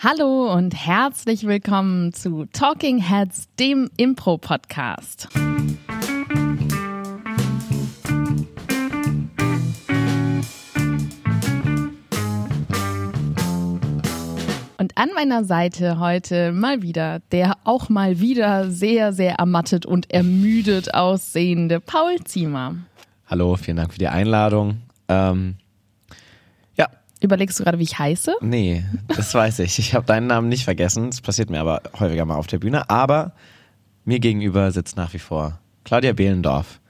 Hallo und herzlich willkommen zu Talking Heads, dem Impro-Podcast. Und an meiner Seite heute mal wieder der auch mal wieder sehr, sehr ermattet und ermüdet aussehende Paul Ziemer. Hallo, vielen Dank für die Einladung. Ähm, Überlegst du gerade, wie ich heiße? Nee, das weiß ich. Ich habe deinen Namen nicht vergessen. Das passiert mir aber häufiger mal auf der Bühne. Aber mir gegenüber sitzt nach wie vor Claudia Behlendorf.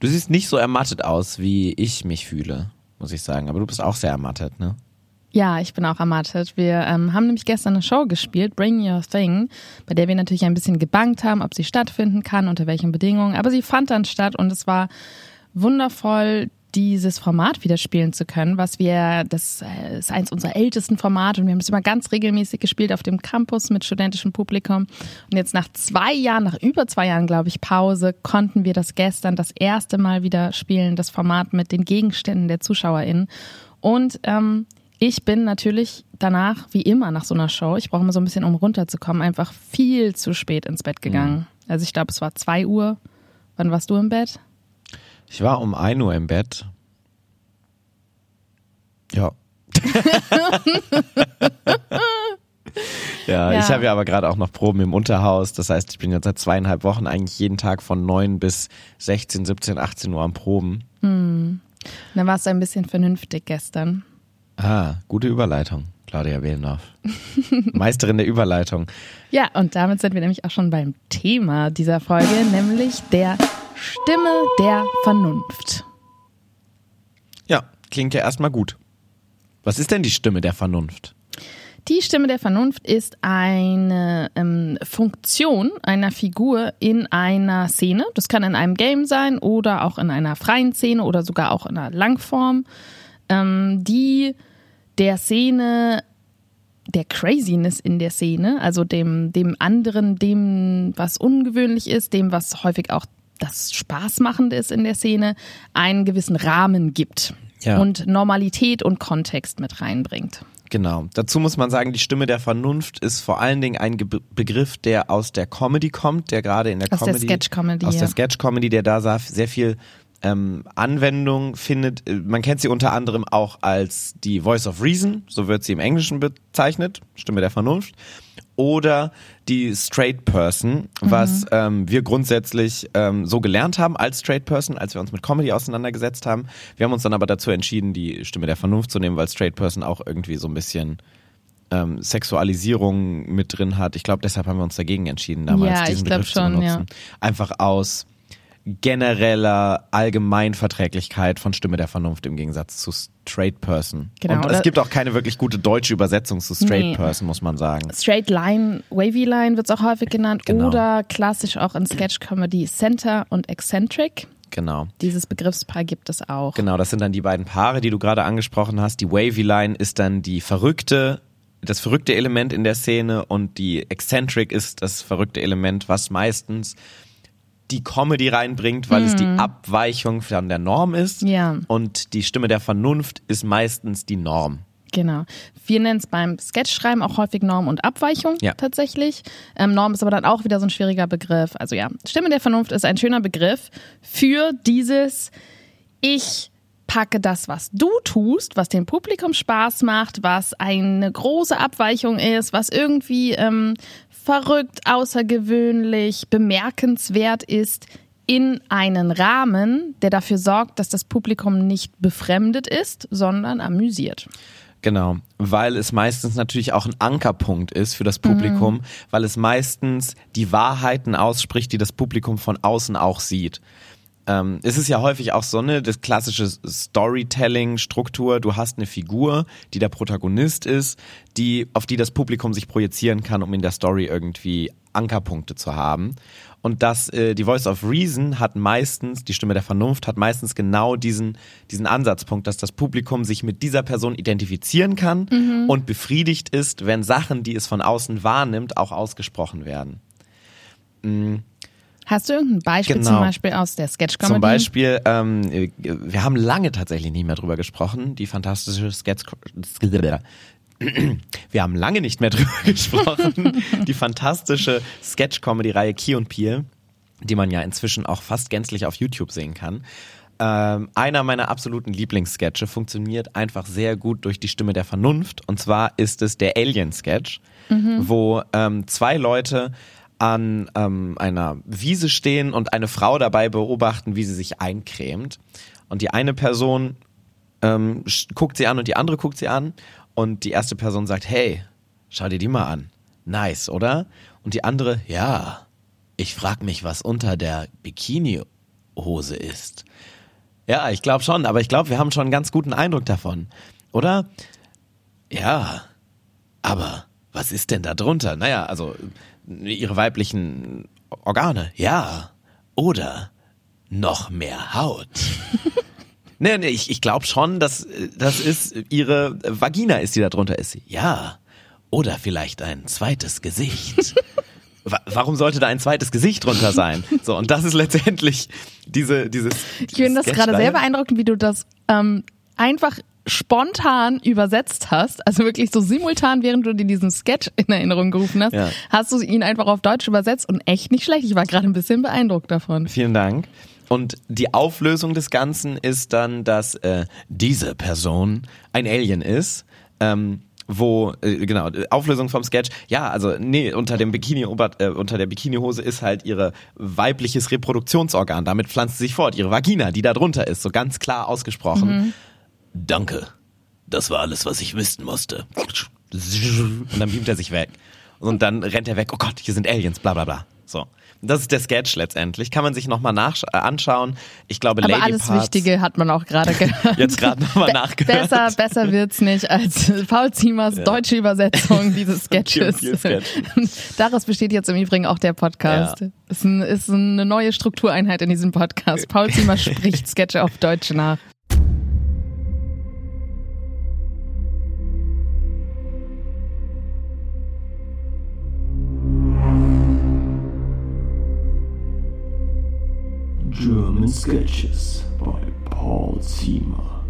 Du siehst nicht so ermattet aus, wie ich mich fühle, muss ich sagen. Aber du bist auch sehr ermattet, ne? Ja, ich bin auch ermattet. Wir ähm, haben nämlich gestern eine Show gespielt, Bring Your Thing, bei der wir natürlich ein bisschen gebankt haben, ob sie stattfinden kann, unter welchen Bedingungen. Aber sie fand dann statt und es war wundervoll, dieses Format wieder spielen zu können, was wir, das äh, ist eins unserer ältesten Formate und wir haben es immer ganz regelmäßig gespielt auf dem Campus mit studentischem Publikum. Und jetzt nach zwei Jahren, nach über zwei Jahren, glaube ich, Pause, konnten wir das gestern das erste Mal wieder spielen, das Format mit den Gegenständen der ZuschauerInnen. Und ähm, ich bin natürlich danach, wie immer nach so einer Show, ich brauche immer so ein bisschen, um runterzukommen, einfach viel zu spät ins Bett gegangen. Mhm. Also ich glaube, es war zwei Uhr. Wann warst du im Bett? Ich war um 1 Uhr im Bett. Ja. ja, ja, ich habe ja aber gerade auch noch Proben im Unterhaus. Das heißt, ich bin jetzt seit zweieinhalb Wochen eigentlich jeden Tag von 9 bis 16, 17, 18 Uhr am Proben. Hm. Dann warst du ein bisschen vernünftig gestern. Ah, gute Überleitung, Claudia Wehlendorf. Meisterin der Überleitung. Ja, und damit sind wir nämlich auch schon beim Thema dieser Folge, nämlich der Stimme der Vernunft. Ja, klingt ja erstmal gut. Was ist denn die Stimme der Vernunft? Die Stimme der Vernunft ist eine ähm, Funktion einer Figur in einer Szene. Das kann in einem Game sein oder auch in einer freien Szene oder sogar auch in einer Langform, ähm, die der Szene der Craziness in der Szene, also dem, dem anderen, dem, was ungewöhnlich ist, dem, was häufig auch das Spaßmachende ist in der Szene, einen gewissen Rahmen gibt ja. und Normalität und Kontext mit reinbringt. Genau. Dazu muss man sagen, die Stimme der Vernunft ist vor allen Dingen ein Ge Begriff, der aus der Comedy kommt, der gerade in der aus Comedy, der Sketch -Comedy, aus ja. der Sketch Comedy, der da sehr viel ähm, Anwendung findet. Äh, man kennt sie unter anderem auch als die Voice of Reason, so wird sie im Englischen bezeichnet, Stimme der Vernunft oder die Straight Person, was mhm. ähm, wir grundsätzlich ähm, so gelernt haben als Straight Person, als wir uns mit Comedy auseinandergesetzt haben. Wir haben uns dann aber dazu entschieden, die Stimme der Vernunft zu nehmen, weil Straight Person auch irgendwie so ein bisschen ähm, Sexualisierung mit drin hat. Ich glaube, deshalb haben wir uns dagegen entschieden, damals ja, diesen Begriff schon, zu benutzen. Ja. Einfach aus genereller Allgemeinverträglichkeit von Stimme der Vernunft im Gegensatz zu Straight Person. Genau, und es gibt auch keine wirklich gute deutsche Übersetzung zu Straight nee. Person, muss man sagen. Straight Line, Wavy Line wird es auch häufig genannt genau. oder klassisch auch in Sketch Comedy Center und Eccentric. Genau. Dieses Begriffspaar gibt es auch. Genau, das sind dann die beiden Paare, die du gerade angesprochen hast. Die Wavy Line ist dann die verrückte das verrückte Element in der Szene und die Eccentric ist das verrückte Element, was meistens die Comedy reinbringt, weil mhm. es die mhm. Abweichung von der Norm ist. Ja. Und die Stimme der Vernunft ist meistens die Norm. Genau. Wir nennen es beim Sketchschreiben auch häufig Norm und Abweichung ja. tatsächlich. Ähm, Norm ist aber dann auch wieder so ein schwieriger Begriff. Also ja, Stimme der Vernunft ist ein schöner Begriff für dieses Ich packe das, was du tust, was dem Publikum Spaß macht, was eine große Abweichung ist, was irgendwie ähm, verrückt, außergewöhnlich, bemerkenswert ist, in einen Rahmen, der dafür sorgt, dass das Publikum nicht befremdet ist, sondern amüsiert. Genau, weil es meistens natürlich auch ein Ankerpunkt ist für das Publikum, mhm. weil es meistens die Wahrheiten ausspricht, die das Publikum von außen auch sieht ähm, es ist ja häufig auch so eine das klassische Storytelling-Struktur. Du hast eine Figur, die der Protagonist ist, die auf die das Publikum sich projizieren kann, um in der Story irgendwie Ankerpunkte zu haben. Und das, äh, die Voice of Reason hat meistens, die Stimme der Vernunft hat meistens genau diesen, diesen Ansatzpunkt, dass das Publikum sich mit dieser Person identifizieren kann mhm. und befriedigt ist, wenn Sachen, die es von außen wahrnimmt, auch ausgesprochen werden. Mhm. Hast du irgendein Beispiel genau. zum Beispiel aus der Sketch-Comedy? Zum Beispiel, ähm, wir haben lange tatsächlich nicht mehr drüber gesprochen, die fantastische Sketch wir haben lange nicht mehr drüber gesprochen. Die fantastische Sketch-Comedy-Reihe Key und Peel, die man ja inzwischen auch fast gänzlich auf YouTube sehen kann. Ähm, einer meiner absoluten Lieblingssketche funktioniert einfach sehr gut durch die Stimme der Vernunft. Und zwar ist es der Alien-Sketch, wo ähm, zwei Leute an ähm, einer Wiese stehen und eine Frau dabei beobachten, wie sie sich eincremt. Und die eine Person ähm, guckt sie an und die andere guckt sie an. Und die erste Person sagt, hey, schau dir die mal an. Nice, oder? Und die andere, ja, ich frag mich, was unter der Bikini-Hose ist. Ja, ich glaube schon, aber ich glaube, wir haben schon einen ganz guten Eindruck davon, oder? Ja, aber was ist denn da drunter? Naja, also ihre weiblichen Organe, ja. Oder noch mehr Haut. nee, nee, ich, ich glaube schon, dass das ist ihre Vagina ist, die da drunter ist. Ja. Oder vielleicht ein zweites Gesicht. Wa- Warum sollte da ein zweites Gesicht drunter sein? So, und das ist letztendlich diese, dieses. Ich finde das gerade sehr beeindruckend, wie du das ähm, einfach spontan übersetzt hast, also wirklich so simultan, während du dir diesen Sketch in Erinnerung gerufen hast, Ja. hast du ihn einfach auf Deutsch übersetzt und echt nicht schlecht. Ich war gerade ein bisschen beeindruckt davon. Vielen Dank. Und die Auflösung des Ganzen ist dann, dass äh, diese Person ein Alien ist. Ähm, wo äh, genau Auflösung vom Sketch ja also nee unter dem Bikini äh, unter der Bikinihose ist halt ihre weibliches Reproduktionsorgan damit pflanzt sie sich fort ihre Vagina die da drunter ist so ganz klar ausgesprochen danke das war alles was ich wissen musste und dann beamt er sich weg und dann rennt er weg oh Gott hier sind Aliens bla bla bla so das ist der Sketch letztendlich kann man sich noch mal nach äh, anschauen ich glaube Aber Lady alles Parts Wichtige hat man auch gerade gehört. jetzt gerade noch mal Be- nachgehört Besser, besser wird's nicht als Paul Ziemers deutsche Übersetzung dieses Sketches. Sketch. Daraus besteht jetzt im Übrigen auch der Podcast. Ja. Ist, ein, ist eine neue Struktureinheit in diesem Podcast. Paul Ziemer spricht Sketche auf Deutsch nach. German Sketches by Paul Ziemer.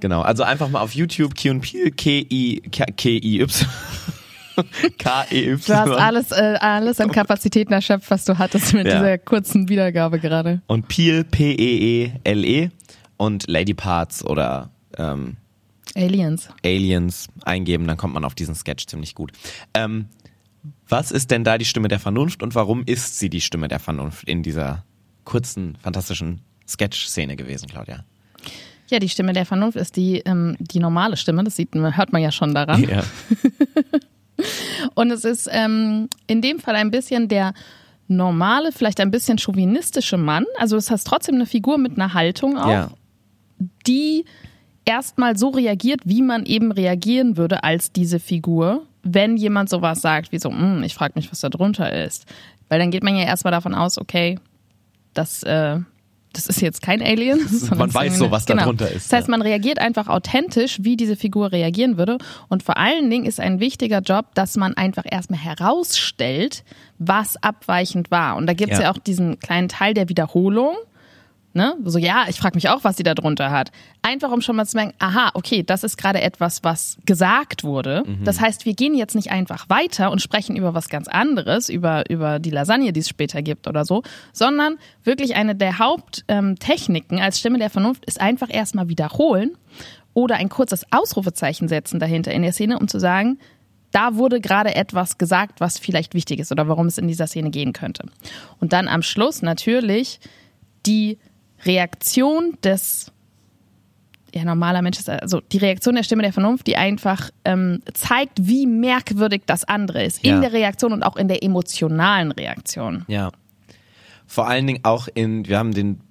Genau, also einfach mal auf YouTube Q und Peel K I K I Y K E Y Du hast alles, äh, alles an Kapazitäten erschöpft, was du hattest mit Ja. dieser kurzen Wiedergabe gerade. und Peel P E E L E und Lady Parts oder ähm, Aliens. Aliens eingeben, dann kommt man auf diesen Sketch ziemlich gut. Ähm, was ist denn da die Stimme der Vernunft und warum ist sie die Stimme der Vernunft in dieser kurzen, fantastischen Sketch-Szene gewesen, Claudia? Ja, die Stimme der Vernunft ist die, ähm, die normale Stimme, das sieht, hört man ja schon daran. Ja. Und es ist ähm, in dem Fall ein bisschen der normale, vielleicht ein bisschen chauvinistische Mann. Also das heißt trotzdem eine Figur mit einer Haltung auch, ja. die erstmal so reagiert, wie man eben reagieren würde als diese Figur, wenn jemand sowas sagt, wie so, "Hm, ich frage mich, was da drunter ist. Weil dann geht man ja erstmal davon aus, okay, das, äh, das ist jetzt kein Alien. man weiß so, was da genau. drunter ist, Das heißt, man reagiert einfach authentisch, wie diese Figur reagieren würde. Und vor allen Dingen ist ein wichtiger Job, dass man einfach erstmal herausstellt, was abweichend war. Und da gibt es ja. Ja. auch diesen kleinen Teil der Wiederholung. Ne? So, ja, ich frage mich auch, was sie da drunter hat. Einfach um schon mal zu merken, aha, okay, das ist gerade etwas, was gesagt wurde. Das heißt, wir gehen jetzt nicht einfach weiter und sprechen über was ganz anderes, über, über die Lasagne, die es später gibt oder so, sondern wirklich eine der Haupttechniken als Stimme der Vernunft ist einfach erstmal wiederholen oder ein kurzes Ausrufezeichen setzen dahinter in der Szene, um zu sagen, da wurde gerade etwas gesagt, was vielleicht wichtig ist oder warum es in dieser Szene gehen könnte. Und dann am Schluss natürlich die Reaktion des ja, normaler Mensch ist, also die Reaktion der Stimme der Vernunft, die einfach ähm, zeigt, wie merkwürdig das andere ist. In Ja. der Reaktion und auch in der emotionalen Reaktion. Ja. Vor allen Dingen auch in, wir haben den,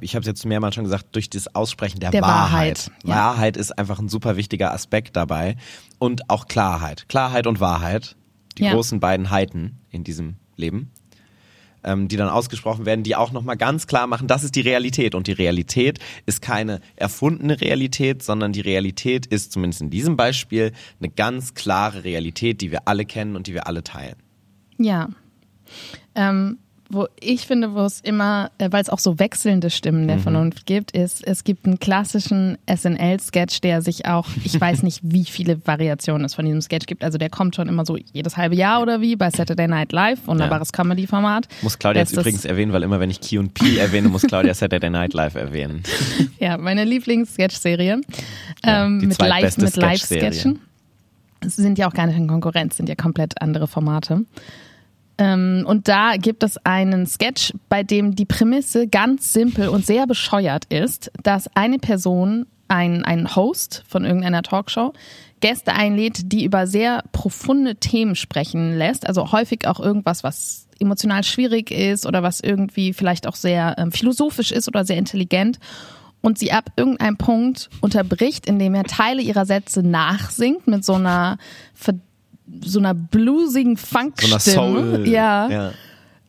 ich habe es jetzt mehrmals schon gesagt, durch das Aussprechen der, Der Wahrheit, ja. Wahrheit ist einfach ein super wichtiger Aspekt dabei. Und auch Klarheit. Klarheit und Wahrheit. Die Ja. großen beiden Heiten in diesem Leben. Ähm, die dann ausgesprochen werden, die auch nochmal ganz klar machen, das ist die Realität. Und die Realität ist keine erfundene Realität, sondern die Realität ist zumindest in diesem Beispiel eine ganz klare Realität, die wir alle kennen und die wir alle teilen. Ja. Ähm, wo ich finde, wo es immer, äh, weil es auch so wechselnde Stimmen der Vernunft gibt, ist, es gibt einen klassischen SNL-Sketch, der sich auch, ich weiß nicht, wie viele Variationen es von diesem Sketch gibt. Also der kommt schon immer so jedes halbe Jahr oder wie bei Saturday Night Live, wunderbares Comedy-Format. Muss Claudia jetzt übrigens erwähnen, weil immer wenn ich Q und P erwähne, muss Claudia Saturday Night Live erwähnen. Ja, meine Lieblings-Sketch-Serie. Ja, ähm, mit Live. Live-Sketchen. Es sind ja auch gar nicht in Konkurrenz, sind ja komplett andere Formate. Ähm, und da gibt es einen Sketch, bei dem die Prämisse ganz simpel und sehr bescheuert ist, dass eine Person, ein, ein Host von irgendeiner Talkshow, Gäste einlädt, die über sehr profunde Themen sprechen lässt. Also häufig auch irgendwas, was emotional schwierig ist oder was irgendwie vielleicht auch sehr ähm, philosophisch ist oder sehr intelligent. Und sie ab irgendeinem Punkt unterbricht, indem er Teile ihrer Sätze nachsingt mit so einer so einer bluesigen So Funkstimme. Soul. ja. ja.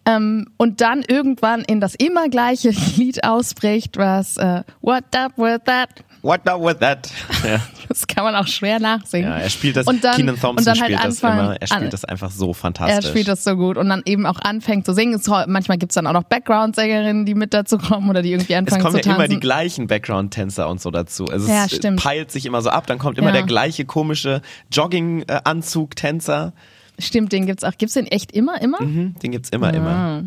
Ähm, und dann irgendwann in das immer gleiche Lied ausbricht, was äh, What up with that? What up with that? Ja. Das kann man auch schwer nachsingen. Ja, er spielt das, und dann, Keenan Thompson und dann spielt halt das anfangen, immer, er spielt an- das einfach so er fantastisch. spielt das so gut und dann eben auch anfängt zu singen. Es, manchmal gibt's dann auch noch Background-Sängerinnen, die mit dazu kommen oder die irgendwie es anfangen kommen zu ja tanzen. immer die gleichen Background-Tänzer und so dazu. Also Ja, es stimmt. peilt sich immer so ab, dann kommt immer Ja. der gleiche komische Jogging-Anzug-Tänzer. Stimmt, den gibt's auch. Gibt's den echt immer, immer? Mhm, den gibt's immer, immer.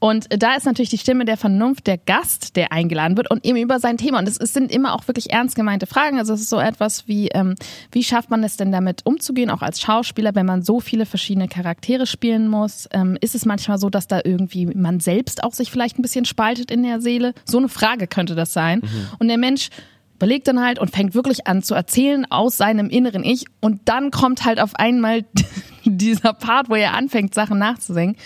Und da ist natürlich die Stimme der Vernunft der Gast, der eingeladen wird und eben über sein Thema. Und es, sind immer auch wirklich ernst gemeinte Fragen. Also es ist so etwas wie, ähm, wie schafft man es denn damit umzugehen, auch als Schauspieler, wenn man so viele verschiedene Charaktere spielen muss? Ähm, ist es manchmal so, dass da irgendwie man selbst auch sich vielleicht ein bisschen spaltet in der Seele? So eine Frage könnte das sein. Und der Mensch überlegt dann halt und fängt wirklich an zu erzählen aus seinem inneren Ich und dann kommt halt auf einmal dieser Part, wo er anfängt, Sachen nachzusingen.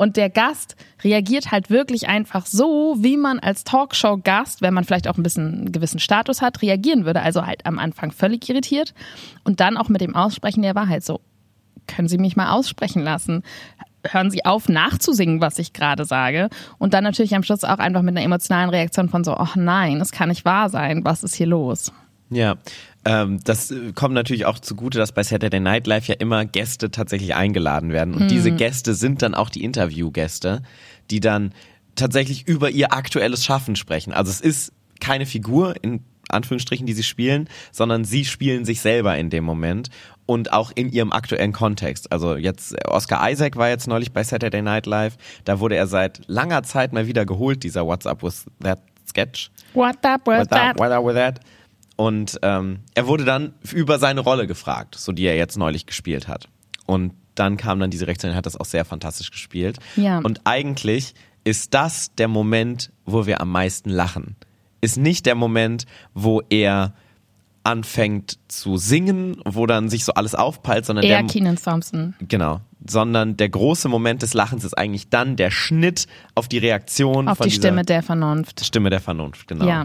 Und der Gast reagiert halt wirklich einfach so, wie man als Talkshow-Gast, wenn man vielleicht auch ein bisschen einen gewissen Status hat, reagieren würde. Also halt am Anfang völlig irritiert und dann auch mit dem Aussprechen der Wahrheit so. Können Sie mich mal aussprechen lassen? Hören Sie auf, nachzusingen, was ich gerade sage. Und dann natürlich am Schluss auch einfach mit einer emotionalen Reaktion von so, ach nein, das kann nicht wahr sein. Was ist hier los? Ja, ähm, das äh, kommt natürlich auch zugute, dass bei Saturday Night Live ja immer Gäste tatsächlich eingeladen werden. Und diese Gäste sind dann auch die Interviewgäste, die dann tatsächlich über ihr aktuelles Schaffen sprechen. Also es ist keine Figur in Anführungsstrichen, die sie spielen, sondern sie spielen sich selber in dem Moment und auch in ihrem aktuellen Kontext. Also jetzt äh, Oscar Isaac war jetzt neulich bei Saturday Night Live, da wurde er seit langer Zeit mal wieder geholt, dieser What's Up with That Sketch. What up with What that? up, what up with that? Und ähm, er wurde dann über seine Rolle gefragt, so die er jetzt neulich gespielt hat. Und dann kam dann diese er hat das auch sehr fantastisch gespielt. Ja. Und eigentlich ist das der Moment, wo wir am meisten lachen. Ist nicht der Moment, wo er anfängt zu singen, wo dann sich so alles aufpeilt, sondern Eher der Keenan Thompson. genau, sondern der große Moment des Lachens ist eigentlich dann der Schnitt auf die Reaktion Auf von die Stimme der Vernunft. Stimme der Vernunft, genau. Ja.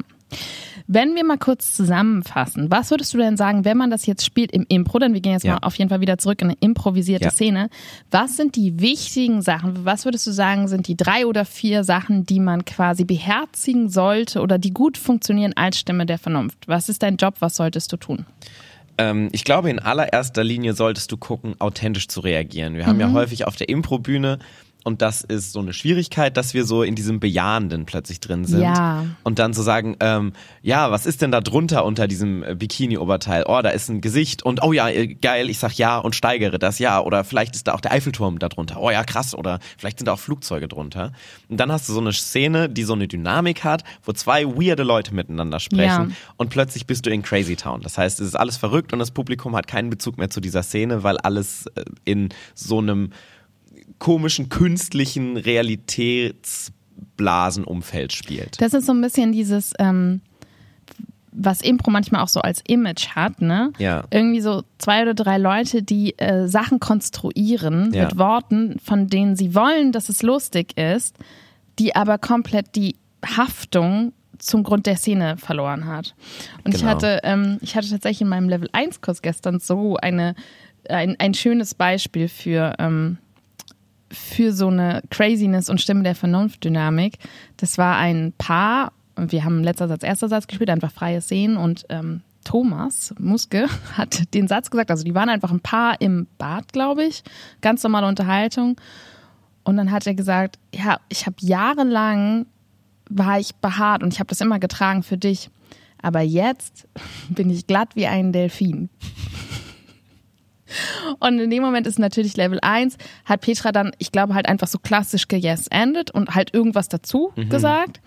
Wenn wir mal kurz zusammenfassen, was würdest du denn sagen, wenn man das jetzt spielt im Impro, denn wir gehen jetzt Ja. mal auf jeden Fall wieder zurück in eine improvisierte Ja. Szene. Was sind die wichtigen Sachen? Was würdest du sagen, sind die drei oder vier Sachen, die man quasi beherzigen sollte oder die gut funktionieren als Stimme der Vernunft? Was ist dein Job? Was solltest du tun? Ähm, ich glaube, in allererster Linie solltest du gucken, authentisch zu reagieren. Wir haben Mhm. ja häufig auf der Impro-Bühne und das ist so eine Schwierigkeit, dass wir so in diesem Bejahenden plötzlich drin sind. Ja. Und dann zu sagen, ähm, ja, was ist denn da drunter unter diesem äh, Bikini-Oberteil? Oh, da ist ein Gesicht und oh ja, äh, geil, ich sag ja und steigere das, ja. Oder vielleicht ist da auch der Eiffelturm da drunter. Oh ja, krass. Oder vielleicht sind da auch Flugzeuge drunter. Und dann hast du so eine Szene, die so eine Dynamik hat, wo zwei weirde Leute miteinander sprechen Ja. und plötzlich bist du in Crazy Town. Das heißt, es ist alles verrückt und das Publikum hat keinen Bezug mehr zu dieser Szene, weil alles äh, in so einem komischen, künstlichen Realitätsblasenumfeld spielt. Das ist so ein bisschen dieses, ähm, was Impro manchmal auch so als Image hat, ne? Ja. Irgendwie so zwei oder drei Leute, die äh, Sachen konstruieren Ja. mit Worten, von denen sie wollen, dass es lustig ist, die aber komplett die Haftung zum Grund der Szene verloren hat. Und ich Genau. hatte, ähm, ich hatte tatsächlich in meinem Level 1 Kurs gestern so eine, ein, ein schönes Beispiel für, ähm, für so eine Craziness und Stimme der Vernunft-Dynamik. Das war ein Paar, wir haben letzter Satz, erster Satz gespielt, einfach freie Szenen und ähm, Thomas Muske hat den Satz gesagt, also die waren einfach ein Paar im Bad, glaube ich, ganz normale Unterhaltung. Und dann hat er gesagt, ja, ich habe jahrelang war ich behaart und ich habe das immer getragen für dich. Aber jetzt bin ich glatt wie ein Delfin. Und in dem Moment ist natürlich Level 1, hat Petra dann, ich glaube, halt einfach so klassisch ge-yes-ended und halt irgendwas dazu Mhm. gesagt.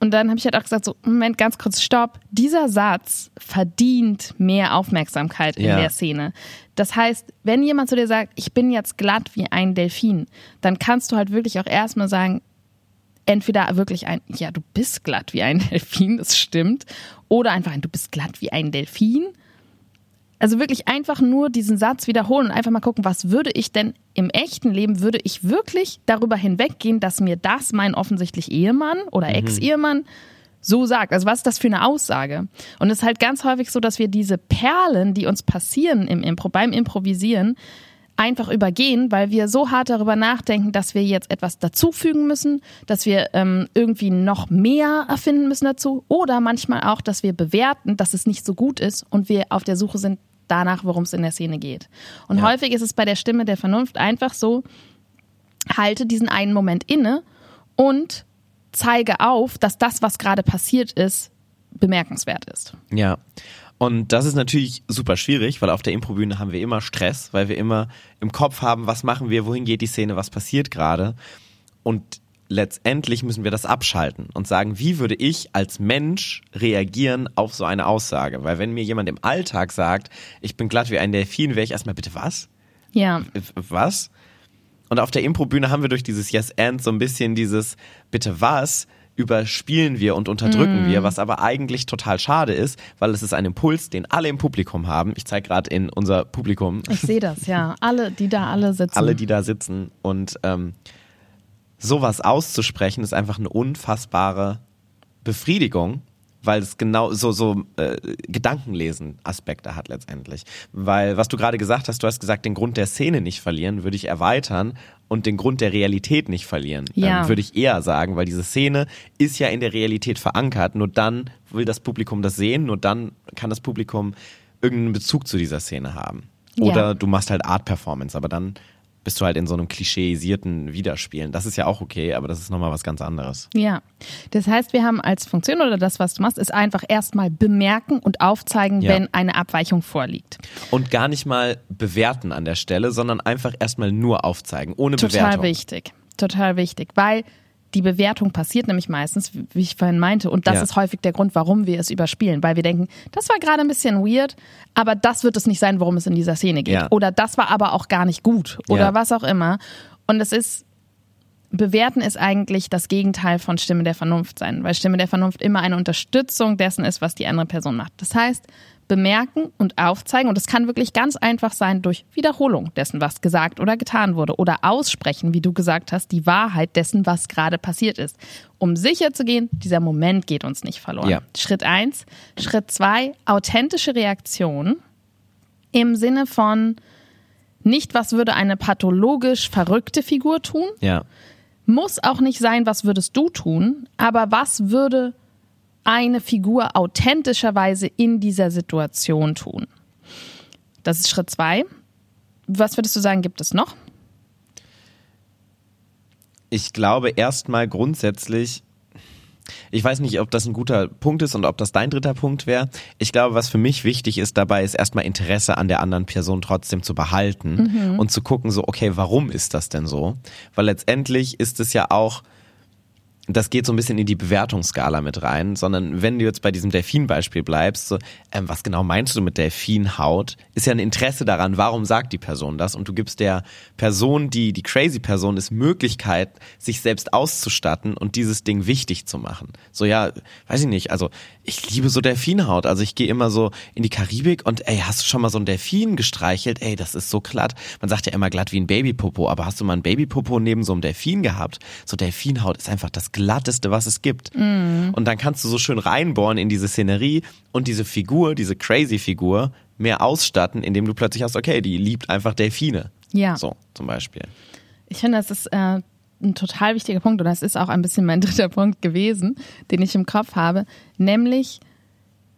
Und dann habe ich halt auch gesagt, so, Moment, ganz kurz, stopp. Dieser Satz verdient mehr Aufmerksamkeit in Ja. der Szene. Das heißt, wenn jemand zu dir sagt, ich bin jetzt glatt wie ein Delfin, dann kannst du halt wirklich auch erstmal sagen, entweder wirklich ein, ja, du bist glatt wie ein Delfin, das stimmt, oder einfach ein, du bist glatt wie ein Delfin. Also wirklich einfach nur diesen Satz wiederholen und einfach mal gucken, was würde ich denn im echten Leben, würde ich wirklich darüber hinweggehen, dass mir das mein offensichtlich Ehemann oder Ex-Ehemann so sagt. Also was ist das für eine Aussage? Und es ist halt ganz häufig so, dass wir diese Perlen, die uns passieren im Impro, beim Improvisieren, einfach übergehen, weil wir so hart darüber nachdenken, dass wir jetzt etwas dazufügen müssen, dass wir ähm, irgendwie noch mehr erfinden müssen dazu oder manchmal auch, dass wir bewerten, dass es nicht so gut ist und wir auf der Suche sind danach, worum es in der Szene geht. Und Ja. häufig ist es bei der Stimme der Vernunft einfach so, halte diesen einen Moment inne und zeige auf, dass das, was gerade passiert ist, bemerkenswert ist. Ja. Und das ist natürlich super schwierig, weil auf der Improbühne haben wir immer Stress, weil wir immer im Kopf haben, was machen wir, wohin geht die Szene, was passiert gerade. Und letztendlich müssen wir das abschalten und sagen, wie würde ich als Mensch reagieren auf so eine Aussage? Weil wenn mir jemand im Alltag sagt, ich bin glatt wie ein Delfin, wäre ich erstmal, bitte was? Ja. Äh, Was? Und auf der Improbühne haben wir durch dieses Yes and so ein bisschen dieses bitte was überspielen wir und unterdrücken wir, was aber eigentlich total schade ist, weil es ist ein Impuls, den alle im Publikum haben. Ich zeige gerade in unser Publikum Ich sehe das, ja. Alle, die da alle sitzen. alle, die da sitzen und ähm, sowas auszusprechen ist einfach eine unfassbare Befriedigung, weil es genau so so äh, Gedankenlesen Aspekte hat letztendlich. Weil was du gerade gesagt hast, du hast gesagt, den Grund der Szene nicht verlieren, würde ich erweitern und den Grund der Realität nicht verlieren. Ja. Ähm, würde ich eher sagen, weil diese Szene ist ja in der Realität verankert. Nur dann will das Publikum das sehen, nur dann kann das Publikum irgendeinen Bezug zu dieser Szene haben. Oder Ja. du machst halt Art Performance, aber dann bist du halt in so einem klischeisierten Widerspielen. Das ist ja auch okay, aber das ist nochmal was ganz anderes. Ja. Das heißt, wir haben als Funktion oder das, was du machst, ist einfach erstmal bemerken und aufzeigen, Ja. wenn eine Abweichung vorliegt. Und gar nicht mal bewerten an der Stelle, sondern einfach erstmal nur aufzeigen, ohne Total Bewertung. wichtig. Total wichtig. Weil die Bewertung passiert nämlich meistens, wie ich vorhin meinte. Und das Ja. ist häufig der Grund, warum wir es überspielen. Weil wir denken, das war gerade ein bisschen weird, aber das wird es nicht sein, worum es in dieser Szene geht. Ja. Oder das war aber auch gar nicht gut. Oder Ja. was auch immer. Und es ist, bewerten ist eigentlich das Gegenteil von Stimme der Vernunft sein. Weil Stimme der Vernunft immer eine Unterstützung dessen ist, was die andere Person macht. Das heißt, bemerken und aufzeigen. Und es kann wirklich ganz einfach sein durch Wiederholung dessen, was gesagt oder getan wurde. Oder aussprechen, wie du gesagt hast, die Wahrheit dessen, was gerade passiert ist. Um sicher zu gehen, dieser Moment geht uns nicht verloren. Ja. Schritt eins. Schritt zwei, authentische Reaktion im Sinne von nicht, was würde eine pathologisch verrückte Figur tun, Ja. muss auch nicht sein, was würdest du tun, aber was würde eine Figur authentischerweise in dieser Situation tun? Das ist Schritt zwei. Was würdest du sagen, gibt es noch? Ich glaube erstmal grundsätzlich, ich weiß nicht, ob das ein guter Punkt ist und ob das dein dritter Punkt wäre. Ich glaube, was für mich wichtig ist dabei, ist erstmal Interesse an der anderen Person trotzdem zu behalten und zu gucken, so, okay, warum ist das denn so? Weil letztendlich ist es ja auch, das geht so ein bisschen in die Bewertungsskala mit rein, sondern wenn du jetzt bei diesem Delfin-Beispiel bleibst, so, ähm, was genau meinst du mit Delfinhaut, ist ja ein Interesse daran, warum sagt die Person das und du gibst der Person, die die crazy Person ist, Möglichkeit, sich selbst auszustatten und dieses Ding wichtig zu machen. So ja, weiß ich nicht, also ich liebe so Delfinhaut, also ich gehe immer so in die Karibik und ey, hast du schon mal so einen Delfin gestreichelt? Ey, das ist so glatt. Man sagt ja immer glatt wie ein Babypopo, aber hast du mal ein Babypopo neben so einem Delfin gehabt? So Delfinhaut ist einfach das glatteste, was es gibt. Und dann kannst du so schön reinbohren in diese Szenerie und diese Figur, diese crazy Figur, mehr ausstatten, indem du plötzlich hast, okay, die liebt einfach Delfine. Ja. So, zum Beispiel. Ich finde, das ist äh, ein total wichtiger Punkt und das ist auch ein bisschen mein dritter Punkt gewesen, den ich im Kopf habe, nämlich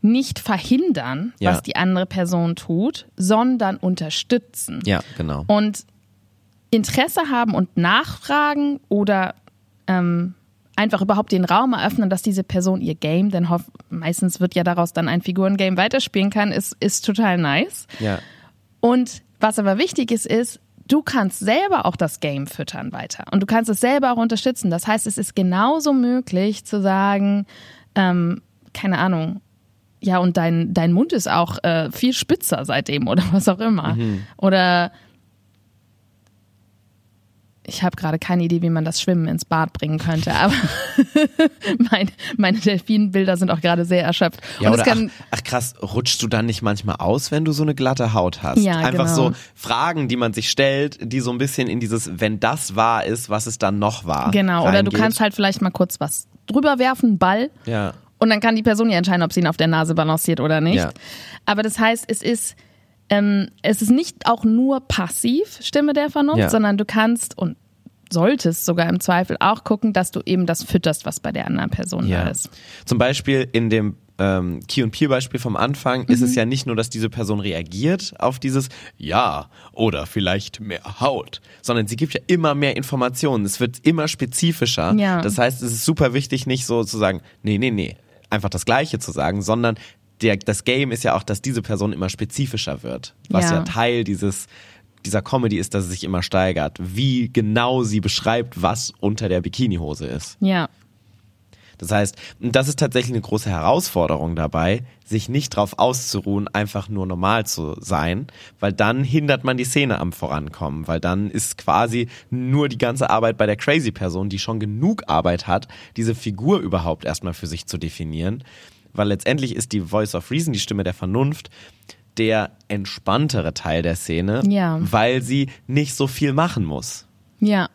nicht verhindern, Ja. was die andere Person tut, sondern unterstützen. Ja, genau. Und Interesse haben und nachfragen oder ähm, einfach überhaupt den Raum eröffnen, dass diese Person ihr Game, denn meistens wird ja daraus dann ein Figurengame weiterspielen kann, ist, ist total nice. Ja. Und was aber wichtig ist, ist, du kannst selber auch das Game füttern weiter und du kannst es selber auch unterstützen. Das heißt, es ist genauso möglich zu sagen, ähm, keine Ahnung, ja, und dein, dein Mund ist auch äh, viel spitzer seitdem oder was auch immer. Oder ich habe gerade keine Idee, wie man das Schwimmen ins Bad bringen könnte, aber mein, meine Delfinbilder sind auch gerade sehr erschöpft. Ja, oder kann, ach, ach krass, rutschst du dann nicht manchmal aus, wenn du so eine glatte Haut hast? Ja, Einfach genau. so Fragen, die man sich stellt, die so ein bisschen in dieses, wenn das wahr ist, was es dann noch war. genau, oder du kannst halt vielleicht mal kurz was drüber werfen, Ball, Ja. Und dann kann die Person ja entscheiden, ob sie ihn auf der Nase balanciert oder nicht. Ja. Aber das heißt, es ist, ähm, es ist nicht auch nur passiv Stimme der Vernunft, Ja. sondern du kannst und solltest sogar im Zweifel auch gucken, dass du eben das fütterst, was bei der anderen Person da Ja. ist. Zum Beispiel in dem ähm, Key und Peer Beispiel vom Anfang ist Mhm. es ja nicht nur, dass diese Person reagiert auf dieses Ja oder vielleicht mehr Haut, sondern sie gibt ja immer mehr Informationen. Es wird immer spezifischer. Ja. Das heißt, es ist super wichtig, nicht so zu sagen, nee, nee, nee, einfach das Gleiche zu sagen, sondern der, das Game ist ja auch, dass diese Person immer spezifischer wird. Was Ja. ja, Teil dieses dieser Comedy ist, dass es sich immer steigert, wie genau sie beschreibt, was unter der Bikinihose ist. Ja, Das heißt, und das ist tatsächlich eine große Herausforderung dabei, sich nicht darauf auszuruhen, einfach nur normal zu sein, weil dann hindert man die Szene am Vorankommen, weil dann ist quasi nur die ganze Arbeit bei der crazy Person, die schon genug Arbeit hat, diese Figur überhaupt erstmal für sich zu definieren, weil letztendlich ist die Voice of Reason, die Stimme der Vernunft, der entspanntere Teil der Szene, Ja. weil sie nicht so viel machen muss. ja,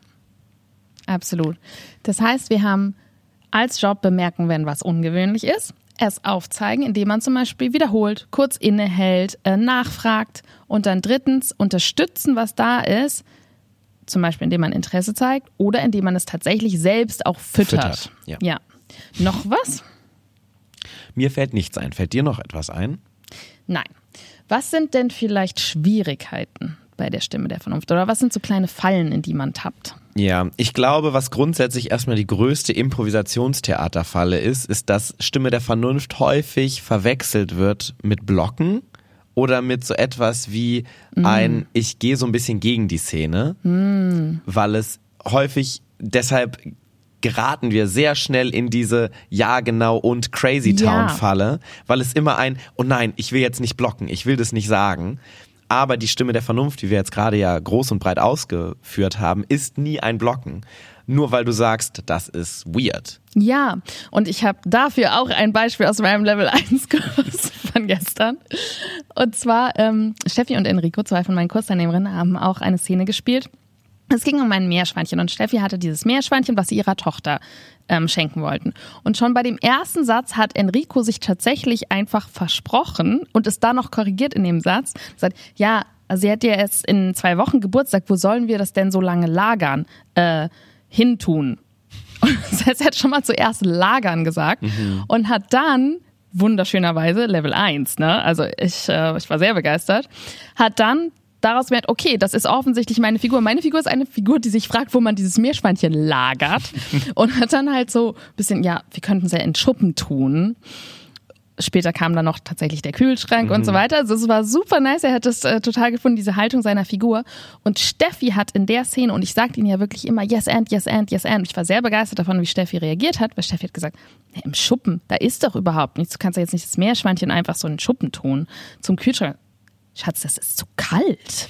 absolut. Das heißt, wir haben als Job bemerken, wenn was ungewöhnlich ist, es aufzeigen, indem man zum Beispiel wiederholt, kurz innehält, äh, nachfragt und dann drittens unterstützen, was da ist, zum Beispiel indem man Interesse zeigt oder indem man es tatsächlich selbst auch füttert. Füttert, ja. ja. Noch was? Mir fällt nichts ein. Fällt dir noch etwas ein? Nein. Was sind denn vielleicht Schwierigkeiten bei der Stimme der Vernunft? Oder was sind so kleine Fallen, in die man tappt? Ja, ich glaube, was grundsätzlich erstmal die größte Improvisationstheaterfalle ist, ist, dass Stimme der Vernunft häufig verwechselt wird mit Blocken oder mit so etwas wie ein Ich gehe so ein bisschen gegen die Szene, weil es häufig deshalb geraten wir sehr schnell in diese Ja genau und Crazy Town Ja. Falle, weil es immer ein Oh nein, ich will jetzt nicht blocken, ich will das nicht sagen. Aber die Stimme der Vernunft, die wir jetzt gerade ja groß und breit ausgeführt haben, ist nie ein Blocken. Nur weil du sagst, das ist weird. Ja, und ich habe dafür auch ein Beispiel aus meinem Level 1 Kurs von gestern. Und zwar, ähm, Steffi und Enrico, zwei von meinen Kursteilnehmerinnen, haben auch eine Szene gespielt. Es ging um ein Meerschweinchen und Steffi hatte dieses Meerschweinchen, was sie ihrer Tochter ähm, schenken wollten. Und schon bei dem ersten Satz hat Enrico sich tatsächlich einfach versprochen und ist da noch korrigiert in dem Satz. Sagt, ja, sie hat ja erst in zwei Wochen Geburtstag, wo sollen wir das denn so lange lagern? Äh, hintun. Und das heißt, er hat schon mal zuerst lagern gesagt und hat dann wunderschönerweise Level 1, ne? Also ich, äh, ich war sehr begeistert, hat dann daraus gemerkt, okay, das ist offensichtlich meine Figur. Meine Figur ist eine Figur, die sich fragt, wo man dieses Meerschweinchen lagert und hat dann halt so ein bisschen, ja, wir könnten es ja in Schuppen tun. Später kam dann noch tatsächlich der Kühlschrank und so weiter. Also es war super nice. Er hat es äh, total gefunden, diese Haltung seiner Figur. Und Steffi hat in der Szene, und ich sagte ihn ja wirklich immer, yes and, yes and, yes and. Ich war sehr begeistert davon, wie Steffi reagiert hat, weil Steffi hat gesagt, im Schuppen, da ist doch überhaupt nichts. Du kannst ja jetzt nicht das Meerschweinchen einfach so in den Schuppen tun. Zum Kühlschrank. Schatz, das ist zu kalt.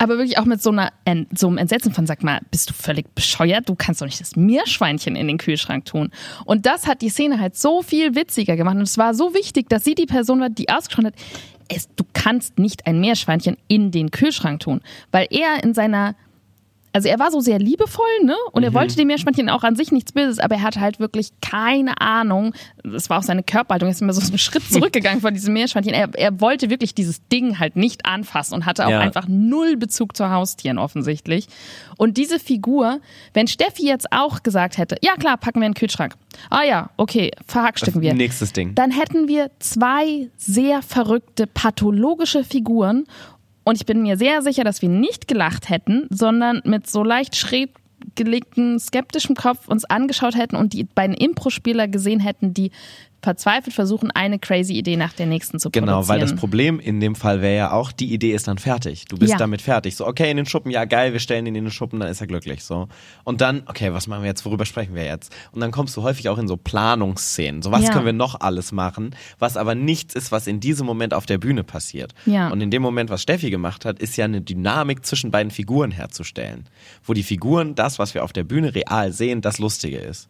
Aber wirklich auch mit so, einer, so einem Entsetzen von, sag mal, bist du völlig bescheuert? Du kannst doch nicht das Meerschweinchen in den Kühlschrank tun. Und das hat die Szene halt so viel witziger gemacht. Und es war so wichtig, dass sie die Person war, die ausgesprochen hat, es, du kannst nicht ein Meerschweinchen in den Kühlschrank tun. Weil er in seiner also er war so sehr liebevoll, ne? Und er wollte dem Meerschweinchen auch an sich nichts Böses, aber er hatte halt wirklich keine Ahnung. Das war auch seine Körperhaltung. Er ist immer so einen Schritt zurückgegangen von diesem Meerschweinchen. Er, er wollte wirklich dieses Ding halt nicht anfassen und hatte auch Ja. einfach null Bezug zu Haustieren offensichtlich. Und diese Figur, wenn Steffi jetzt auch gesagt hätte, ja klar, packen wir in den Kühlschrank. Ah ja, okay, verhackstücken wir. Nächstes Ding. Dann hätten wir zwei sehr verrückte pathologische Figuren Und ich bin mir sehr sicher, dass wir nicht gelacht hätten, sondern mit so leicht schräg gelegten, skeptischem Kopf uns angeschaut hätten und die beiden Impro-Spieler gesehen hätten, die verzweifelt versuchen, eine crazy Idee nach der nächsten zu Genau, produzieren. weil das Problem in dem Fall wäre ja auch, die Idee ist dann fertig. Du bist Ja. damit fertig. So, okay, in den Schuppen, ja geil, wir stellen ihn in den Schuppen, dann ist er glücklich. So. Und dann, okay, was machen wir jetzt, worüber sprechen wir jetzt? Und dann kommst du häufig auch in so Planungsszenen. So, was Ja. können wir noch alles machen, was aber nichts ist, was in diesem Moment auf der Bühne passiert. Ja. Und in dem Moment, was Steffi gemacht hat, ist ja eine Dynamik zwischen beiden Figuren herzustellen. Wo die Figuren, das, was wir auf der Bühne real sehen, das Lustige ist.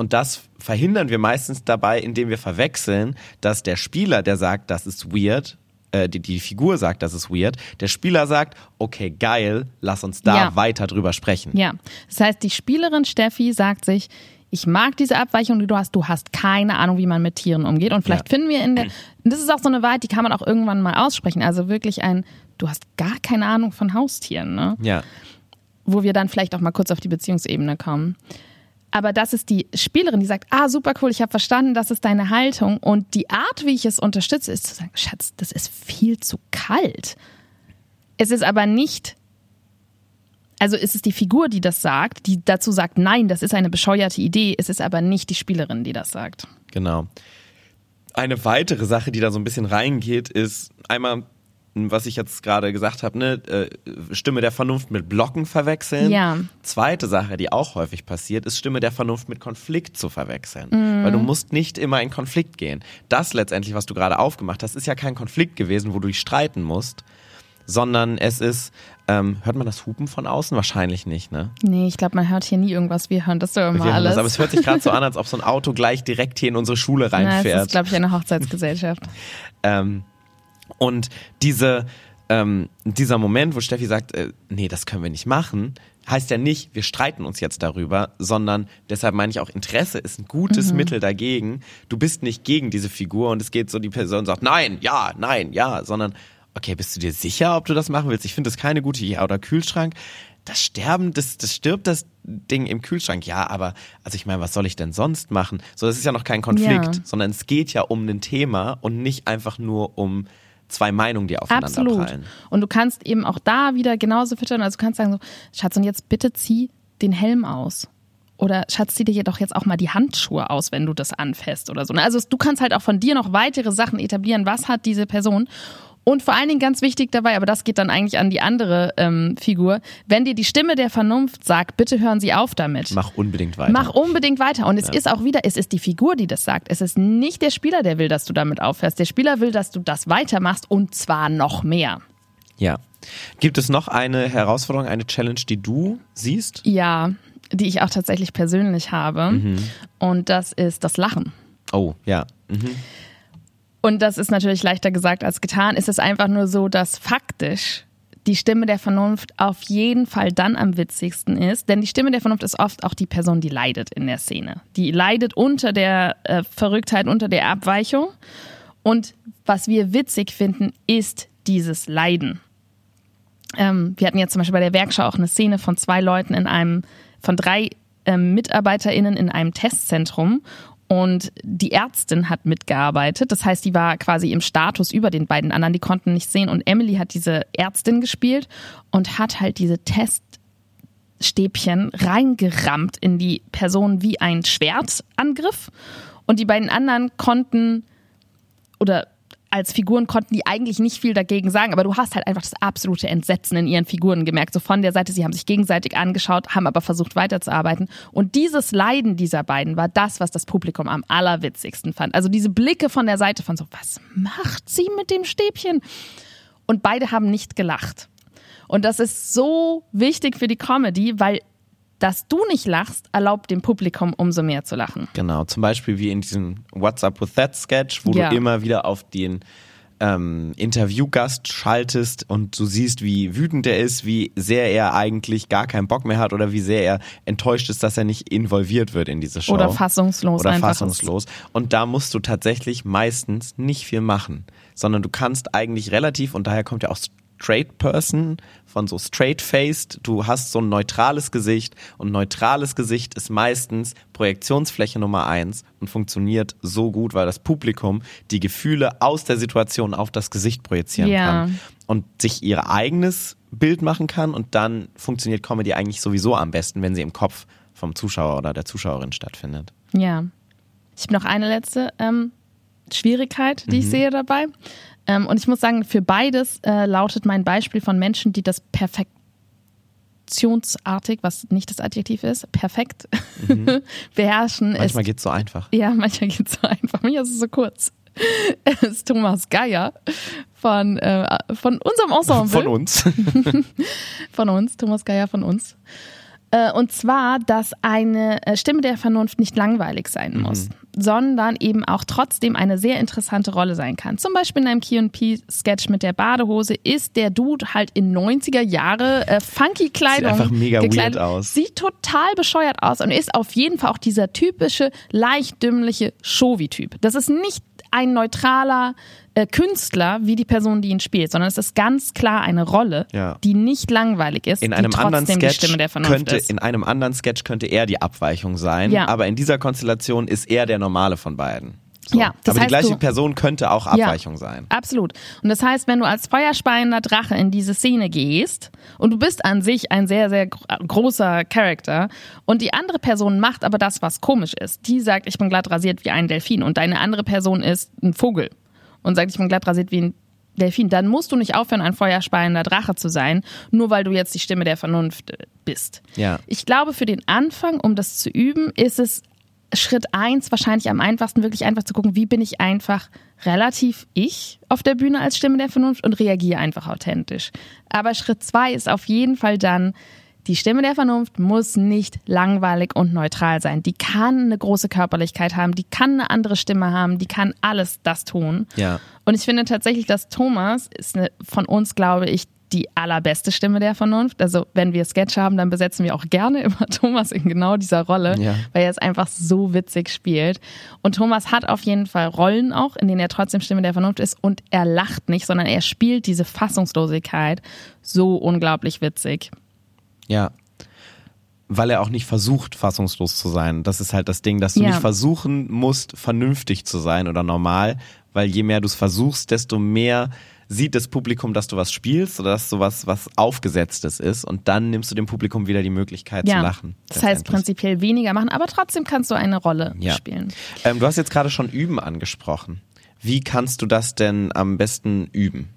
Und das verhindern wir meistens dabei, indem wir verwechseln, dass der Spieler, der sagt, das ist weird, äh, die, die Figur sagt, das ist weird, der Spieler sagt, okay, geil, lass uns da Ja. weiter drüber sprechen. Ja, das heißt, die Spielerin Steffi sagt sich, ich mag diese Abweichung, die du hast. Du hast keine Ahnung, wie man mit Tieren umgeht. Und vielleicht Ja. finden wir in der, und das ist auch so eine Wahrheit, die kann man auch irgendwann mal aussprechen. Also wirklich ein, du hast gar keine Ahnung von Haustieren, ne? Ja. Wo wir dann vielleicht auch mal kurz auf die Beziehungsebene kommen. Aber das ist die Spielerin, die sagt, ah, super cool, ich habe verstanden, das ist deine Haltung. Und die Art, wie ich es unterstütze, ist zu sagen, Schatz, das ist viel zu kalt. Es ist aber nicht also ist es die Figur, die das sagt, die dazu sagt, nein, das ist eine bescheuerte Idee, es ist aber nicht die Spielerin, die das sagt. Genau. Eine weitere Sache, die da so ein bisschen reingeht, ist einmal, was ich jetzt gerade gesagt habe, ne, äh, Stimme der Vernunft mit Blocken verwechseln. Ja. Zweite Sache, die auch häufig passiert, ist Stimme der Vernunft mit Konflikt zu verwechseln. Mhm. Weil du musst nicht immer in Konflikt gehen. Das letztendlich, was du gerade aufgemacht hast, ist ja kein Konflikt gewesen, wo du dich streiten musst, sondern es ist, ähm, hört man das Hupen von außen? Wahrscheinlich nicht, ne? Nee, ich glaube, man hört hier nie irgendwas, wir hören das doch immer Wir alles. das, aber es hört sich gerade so an, als ob so ein Auto gleich direkt hier in unsere Schule Na, es reinfährt. ist, glaube ich, eine Hochzeitsgesellschaft. Ähm, und diese, ähm, dieser Moment, wo Steffi sagt, äh, nee, das können wir nicht machen, heißt ja nicht, wir streiten uns jetzt darüber, sondern deshalb meine ich auch, Interesse ist ein gutes Mittel dagegen. Du bist nicht gegen diese Figur und es geht so, die Person sagt, nein, ja, nein, ja, sondern, okay, bist du dir sicher, ob du das machen willst? Ich finde das keine gute Idee. Oder Kühlschrank. Das Sterben, das, das stirbt das Ding im Kühlschrank. Ja, aber, also ich meine, was soll ich denn sonst machen? So, das ist ja noch kein Konflikt, Ja. sondern es geht ja um ein Thema und nicht einfach nur um zwei Meinungen, die aufeinander Absolut. prallen. Und du kannst eben auch da wieder genauso füttern. Also du kannst sagen so, Schatz, und jetzt bitte zieh den Helm aus. Oder Schatz, zieh dir jedoch jetzt auch mal die Handschuhe aus, wenn du das anfasst oder so. Also du kannst halt auch von dir noch weitere Sachen etablieren. Was hat diese Person? Und vor allen Dingen ganz wichtig dabei, aber das geht dann eigentlich an die andere ähm, Figur, wenn dir die Stimme der Vernunft sagt, bitte hören Sie auf damit. Mach unbedingt weiter. Mach unbedingt weiter. Und es ist auch wieder, es ist die Figur, die das sagt. Es ist nicht der Spieler, der will, dass du damit aufhörst. Der Spieler will, dass du das weitermachst und zwar noch mehr. Ja. Gibt es noch eine Herausforderung, eine Challenge, die du siehst? Ja, die ich auch tatsächlich persönlich habe. Und das ist das Lachen. Oh, ja. Mhm. Und das ist natürlich leichter gesagt als getan. Es ist einfach nur so, dass faktisch die Stimme der Vernunft auf jeden Fall dann am witzigsten ist. Denn die Stimme der Vernunft ist oft auch die Person, die leidet in der Szene. Die leidet unter der äh, Verrücktheit, unter der Abweichung. Und was wir witzig finden, ist dieses Leiden. Ähm, wir hatten jetzt zum Beispiel bei der Werkschau auch eine Szene von zwei Leuten in einem, von drei ähm, MitarbeiterInnen in einem Testzentrum. Und die Ärztin hat mitgearbeitet. Das heißt, die war quasi im Status über den beiden anderen. Die konnten nicht sehen. Und Emily hat diese Ärztin gespielt und hat halt diese Teststäbchen reingerammt in die Person wie ein Schwertangriff. Und die beiden anderen konnten oder als Figuren konnten die eigentlich nicht viel dagegen sagen, aber du hast halt einfach das absolute Entsetzen in ihren Figuren gemerkt. So von der Seite, sie haben sich gegenseitig angeschaut, haben aber versucht weiterzuarbeiten. Und dieses Leiden dieser beiden war das, was das Publikum am allerwitzigsten fand. Also diese Blicke von der Seite von so, was macht sie mit dem Stäbchen? Und beide haben nicht gelacht. Und das ist so wichtig für die Comedy, weil dass du nicht lachst, erlaubt dem Publikum umso mehr zu lachen. Genau, zum Beispiel wie in diesem What's Up with That Sketch, wo Ja. du immer wieder auf den ähm, Interviewgast schaltest und du siehst, wie wütend er ist, wie sehr er eigentlich gar keinen Bock mehr hat oder wie sehr er enttäuscht ist, dass er nicht involviert wird in diese Show. Oder fassungslos Oder einfach ist. fassungslos. Und da musst du tatsächlich meistens nicht viel machen, sondern du kannst eigentlich relativ, und daher kommt ja auch Straight Person von so straight-faced, du hast so ein neutrales Gesicht und neutrales Gesicht ist meistens Projektionsfläche Nummer eins und funktioniert so gut, weil das Publikum die Gefühle aus der Situation auf das Gesicht projizieren Ja. kann und sich ihr eigenes Bild machen kann und dann funktioniert Comedy eigentlich sowieso am besten, wenn sie im Kopf vom Zuschauer oder der Zuschauerin stattfindet. Ja. Ich habe noch eine letzte ähm, Schwierigkeit, die ich sehe dabei. Ähm, und ich muss sagen, für beides äh, lautet mein Beispiel von Menschen, die das perfektionsartig, was nicht das Adjektiv ist, perfekt beherrschen, ist Manchmal geht's so einfach. Ja, manchmal geht es so einfach. Manchmal ist es so kurz. Es ist Thomas Geier von, äh, von unserem Ensemble. Von uns. Von uns, Thomas Geier von uns. Äh, Und zwar, dass eine äh, Stimme der Vernunft nicht langweilig sein muss, sondern eben auch trotzdem eine sehr interessante Rolle sein kann. Zum Beispiel in einem Key&P-Sketch mit der Badehose ist der Dude halt in 90er Jahre äh, funky Kleidung einfach mega weird gekleidet. aus. Sieht total bescheuert aus und ist auf jeden Fall auch dieser typische, leicht dümmliche Shovi-Typ. Das ist nicht ein neutraler äh, Künstler wie die Person, die ihn spielt, sondern es ist ganz klar eine Rolle, Ja. die nicht langweilig ist, In einem trotzdem anderen die Sketch Stimme der Vernunft könnte ist. in einem anderen Sketch könnte er die Abweichung sein, Ja. aber in dieser Konstellation ist er der normale von beiden. So. Ja, das aber die gleiche du- Person könnte auch Ja. Abweichung sein. Absolut. Und das heißt, wenn du als feuerspeiender Drache in diese Szene gehst und du bist an sich ein sehr, sehr gro- großer Charakter und die andere Person macht aber das, was komisch ist. Die sagt, ich bin glatt rasiert wie ein Delfin und deine andere Person ist ein Vogel und sagt, ich bin glatt rasiert wie ein Delfin. Dann musst du nicht aufhören, ein feuerspeiender Drache zu sein, nur weil du jetzt die Stimme der Vernunft äh, bist. Ja. Ich glaube, für den Anfang, um das zu üben, ist es Schritt eins wahrscheinlich am einfachsten, wirklich einfach zu gucken, wie bin ich einfach relativ ich auf der Bühne als Stimme der Vernunft und reagiere einfach authentisch. Aber Schritt zwei ist auf jeden Fall dann, die Stimme der Vernunft muss nicht langweilig und neutral sein. Die kann eine große Körperlichkeit haben, die kann eine andere Stimme haben, die kann alles das tun. Ja. Und ich finde tatsächlich, dass Thomas ist eine, von uns, glaube ich, die allerbeste Stimme der Vernunft. Also wenn wir Sketch haben, dann besetzen wir auch gerne immer Thomas in genau dieser Rolle, Ja. weil er es einfach so witzig spielt. Und Thomas hat auf jeden Fall Rollen auch, in denen er trotzdem Stimme der Vernunft ist und er lacht nicht, sondern er spielt diese Fassungslosigkeit so unglaublich witzig. Ja. Weil er auch nicht versucht, fassungslos zu sein. Das ist halt das Ding, dass du Ja. nicht versuchen musst, vernünftig zu sein oder normal, weil je mehr du es versuchst, desto mehr sieht das Publikum, dass du was spielst oder dass sowas was aufgesetztes ist und dann nimmst du dem Publikum wieder die Möglichkeit Ja, zu lachen. das heißt prinzipiell weniger machen, aber trotzdem kannst du eine Rolle Ja. spielen. Ähm, du hast jetzt gerade schon Üben angesprochen. Wie kannst du das denn am besten üben?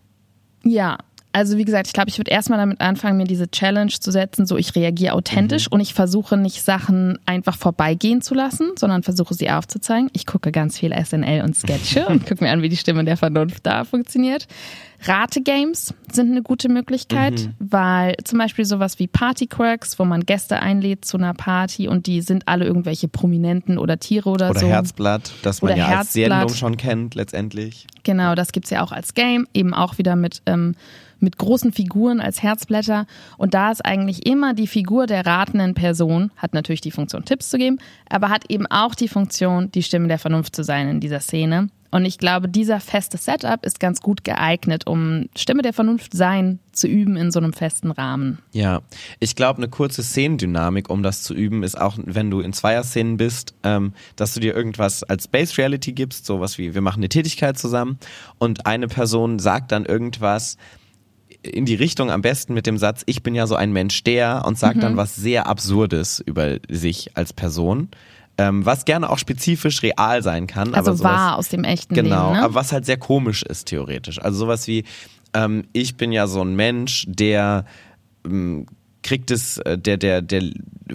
Ja, also wie gesagt, ich glaube, ich würde erstmal damit anfangen, mir diese Challenge zu setzen, so ich reagiere authentisch und ich versuche nicht Sachen einfach vorbeigehen zu lassen, sondern versuche sie aufzuzeigen. Ich gucke ganz viel SNL und Sketche und gucke mir an, wie die Stimme der Vernunft da funktioniert. Rategames sind eine gute Möglichkeit, weil zum Beispiel sowas wie Partyquirks, wo man Gäste einlädt zu einer Party und die sind alle irgendwelche Prominenten oder Tiere oder, Oder so. Herzblatt, das man Oder ja als Herzblatt. Sendung schon kennt letztendlich. Genau, das gibt's ja auch als Game, eben auch wieder mit, ähm, mit großen Figuren als Herzblätter. Und da ist eigentlich immer die Figur der ratenden Person, hat natürlich die Funktion, Tipps zu geben, aber hat eben auch die Funktion, die Stimme der Vernunft zu sein in dieser Szene. Und ich glaube, dieser feste Setup ist ganz gut geeignet, um Stimme der Vernunft sein zu üben in so einem festen Rahmen. Ja, ich glaube, eine kurze Szenendynamik, um das zu üben, ist auch, wenn du in Zweierszenen bist, ähm, dass du dir irgendwas als Space Reality gibst, sowas wie, wir machen eine Tätigkeit zusammen und eine Person sagt dann irgendwas in die Richtung am besten mit dem Satz, ich bin ja so ein Mensch der und sagt dann was sehr Absurdes über sich als Person. Ähm, was gerne auch spezifisch real sein kann. Also aber sowas, wahr aus dem echten Genau, Leben. Ne? aber was halt sehr komisch ist theoretisch. Also sowas wie, ähm, ich bin ja so ein Mensch, der ähm, kriegt es, äh, der, der, der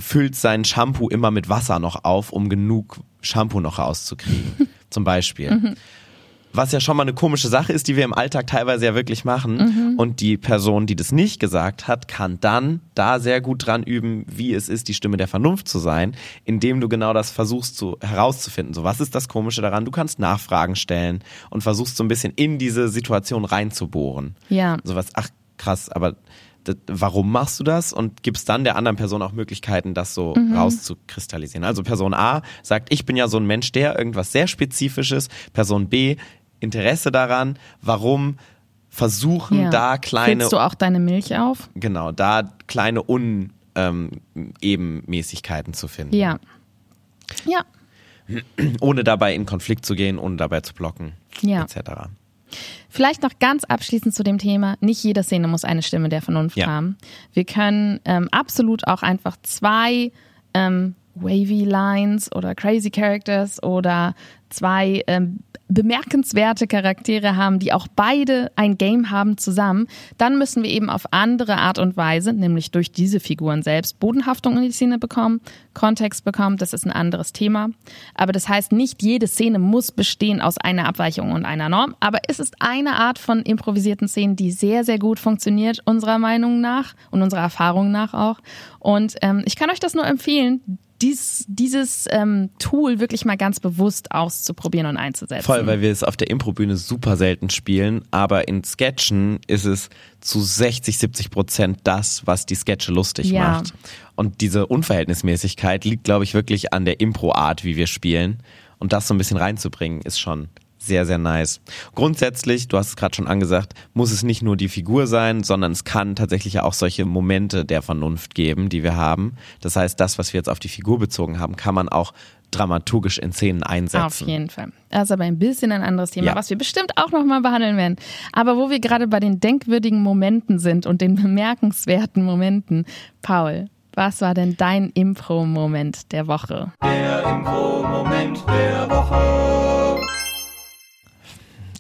füllt sein Shampoo immer mit Wasser noch auf, um genug Shampoo noch rauszukriegen. Zum Beispiel. Mhm. Was ja schon mal eine komische Sache ist, die wir im Alltag teilweise ja wirklich machen. Mhm. Und die Person, die das nicht gesagt hat, kann dann da sehr gut dran üben, wie es ist, die Stimme der Vernunft zu sein, indem du genau das versuchst zu, herauszufinden. So, was ist das Komische daran? Du kannst Nachfragen stellen und versuchst so ein bisschen in diese Situation reinzubohren. Ja. Sowas, ach krass, aber das, warum machst du das? Und gibst dann der anderen Person auch Möglichkeiten, das so rauszukristallisieren. Also Person A sagt, ich bin ja so ein Mensch, der irgendwas sehr Spezifisches. Person B, Interesse daran, warum versuchen, Ja. da kleine, Füllst du auch deine Milch auf? genau, da kleine Unebenmäßigkeiten zu finden. Ja. Ja. Ohne dabei in Konflikt zu gehen, ohne dabei zu blocken, Ja. etc. Vielleicht noch ganz abschließend zu dem Thema, nicht jede Szene muss eine Stimme der Vernunft Ja. haben. Wir können ähm, absolut auch einfach zwei ähm, wavy Lines oder crazy Characters oder zwei ähm, bemerkenswerte Charaktere haben, die auch beide ein Game haben zusammen, dann müssen wir eben auf andere Art und Weise, nämlich durch diese Figuren selbst, Bodenhaftung in die Szene bekommen, Kontext bekommen, das ist ein anderes Thema. Aber das heißt, nicht jede Szene muss bestehen aus einer Abweichung und einer Norm, aber es ist eine Art von improvisierten Szenen, die sehr, sehr gut funktioniert, unserer Meinung nach und unserer Erfahrung nach auch. Und ähm, ich kann euch das nur empfehlen, dies, dieses ähm, Tool wirklich mal ganz bewusst auszuprobieren und einzusetzen. Voll, weil wir es auf der Improbühne super selten spielen, aber in Sketchen ist es zu 60, 70 Prozent das, was die Sketche lustig Ja. macht. Und diese Unverhältnismäßigkeit liegt, glaube ich, wirklich an der Impro-Art, wie wir spielen. Und das so ein bisschen reinzubringen, ist schon sehr, sehr nice. Grundsätzlich, du hast es gerade schon angesagt, muss es nicht nur die Figur sein, sondern es kann tatsächlich ja auch solche Momente der Vernunft geben, die wir haben. Das heißt, das, was wir jetzt auf die Figur bezogen haben, kann man auch dramaturgisch in Szenen einsetzen. Auf jeden Fall. Das ist aber ein bisschen ein anderes Thema, Ja. was wir bestimmt auch nochmal behandeln werden. Aber wo wir gerade bei den denkwürdigen Momenten sind und den bemerkenswerten Momenten, Paul, was war denn dein Impro-Moment der Woche?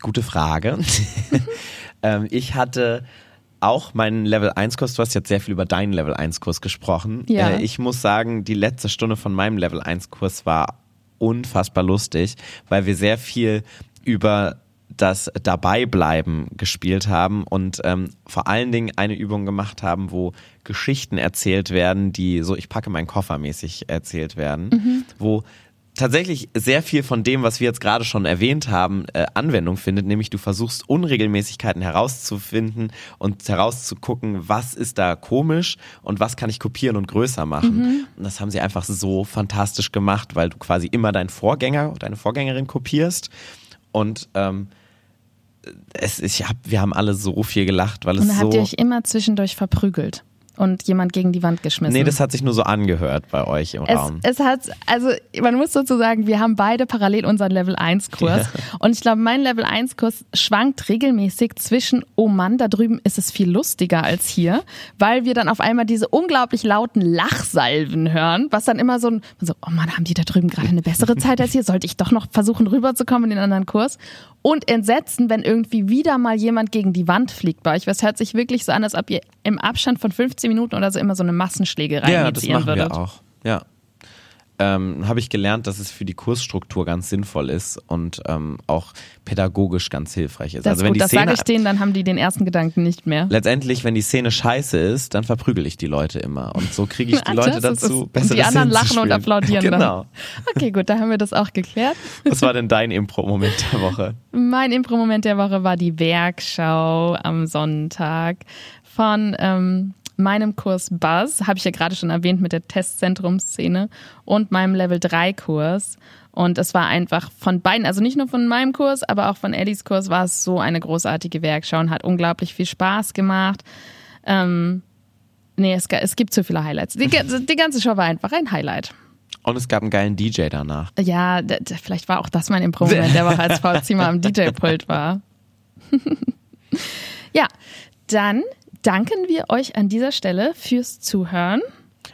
Gute Frage. ähm, ich hatte auch meinen Level 1 Kurs, du hast jetzt sehr viel über deinen Level 1 Kurs gesprochen. Ja. Äh, ich muss sagen, die letzte Stunde von meinem Level 1 Kurs war unfassbar lustig, weil wir sehr viel über das Dabeibleiben gespielt haben und ähm, vor allen Dingen eine Übung gemacht haben, wo Geschichten erzählt werden, die so ich packe meinen Koffer mäßig erzählt werden, wo tatsächlich sehr viel von dem, was wir jetzt gerade schon erwähnt haben, äh, Anwendung findet, nämlich du versuchst Unregelmäßigkeiten herauszufinden und herauszugucken, was ist da komisch und was kann ich kopieren und größer machen. Und das haben sie einfach so fantastisch gemacht, weil du quasi immer deinen Vorgänger, deine Vorgängerin kopierst. Und ähm, es, ich hab, wir haben alle so viel gelacht, weil es Und so habt ihr euch immer zwischendurch verprügelt und jemand gegen die Wand geschmissen. Nee, das hat sich nur so angehört bei euch im Es, Raum. es hat, also man muss dazu sagen, wir haben beide parallel unseren Level 1 Kurs. Und ich glaube, mein Level 1 Kurs schwankt regelmäßig zwischen, oh Mann, da drüben ist es viel lustiger als hier, weil wir dann auf einmal diese unglaublich lauten Lachsalven hören, was dann immer so ein, so, oh Mann, haben die da drüben gerade eine bessere Zeit als hier? Sollte ich doch noch versuchen, rüberzukommen in den anderen Kurs? Und Entsetzen, wenn irgendwie wieder mal jemand gegen die Wand fliegt bei euch. Was hört sich wirklich so an, als ob ihr im Abstand von 15 Minuten oder so immer so eine Massenschlägerei Ja, das initiieren machen würdet. wir auch. Ja. Ähm, Habe ich gelernt, dass es für die Kursstruktur ganz sinnvoll ist und ähm, auch pädagogisch ganz hilfreich ist. Das also wenn gut, die das sage Szene ich denen, dann haben die den ersten Gedanken nicht mehr. letztendlich, wenn die Szene scheiße ist, dann verprügel ich die Leute immer und so kriege ich die Leute das dazu, es. besser die anderen lachen und applaudieren dann. Genau. Okay, gut, da haben wir das auch geklärt. Was war denn dein Impro-Moment der Woche? Mein Impro-Moment der Woche war die Werkschau am Sonntag von ähm, meinem Kurs Buzz, habe ich ja gerade schon erwähnt mit der Testzentrumsszene und meinem Level 3 Kurs. Und es war einfach von beiden, also nicht nur von meinem Kurs, aber auch von Eddies Kurs war es so eine großartige Werkschau und hat unglaublich viel Spaß gemacht. Ähm, nee, es, es gibt zu viele Highlights. Die, ganze- die ganze Show war einfach ein Highlight. Und es gab einen geilen DJ danach. Ja, vielleicht war auch das mein Impro-Moment der Woche, als Paul Zimmer am DJ-Pult war. ja, dann danken wir euch an dieser Stelle fürs Zuhören.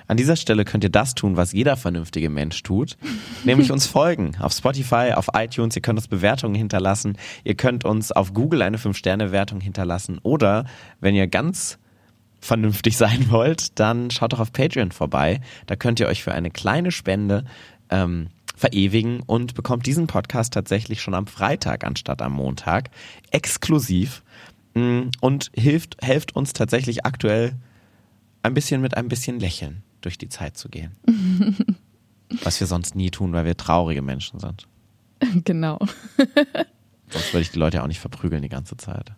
An dieser Stelle könnt ihr das tun, was jeder vernünftige Mensch tut, nämlich uns folgen auf Spotify, auf iTunes. Ihr könnt uns Bewertungen hinterlassen. Ihr könnt uns auf Google eine 5-Sterne-Wertung hinterlassen. Oder wenn ihr ganz vernünftig sein wollt, dann schaut doch auf Patreon vorbei. Da könnt ihr euch für eine kleine Spende ähm, verewigen und bekommt diesen Podcast tatsächlich schon am Freitag anstatt am Montag exklusiv und hilft, helft uns tatsächlich aktuell ein bisschen mit ein bisschen Lächeln durch die Zeit zu gehen. Was wir sonst nie tun, weil wir traurige Menschen sind. Genau. Sonst würde ich die Leute ja auch nicht verprügeln die ganze Zeit.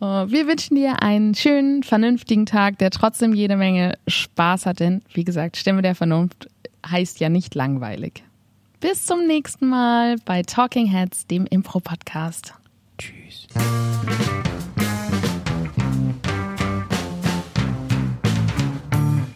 Oh, Wir wünschen dir einen schönen, vernünftigen Tag, der trotzdem jede Menge Spaß hat. Denn, wie gesagt, Stimme der Vernunft heißt ja nicht langweilig. Bis zum nächsten Mal bei Talking Heads, dem Impro-Podcast. Tschüss.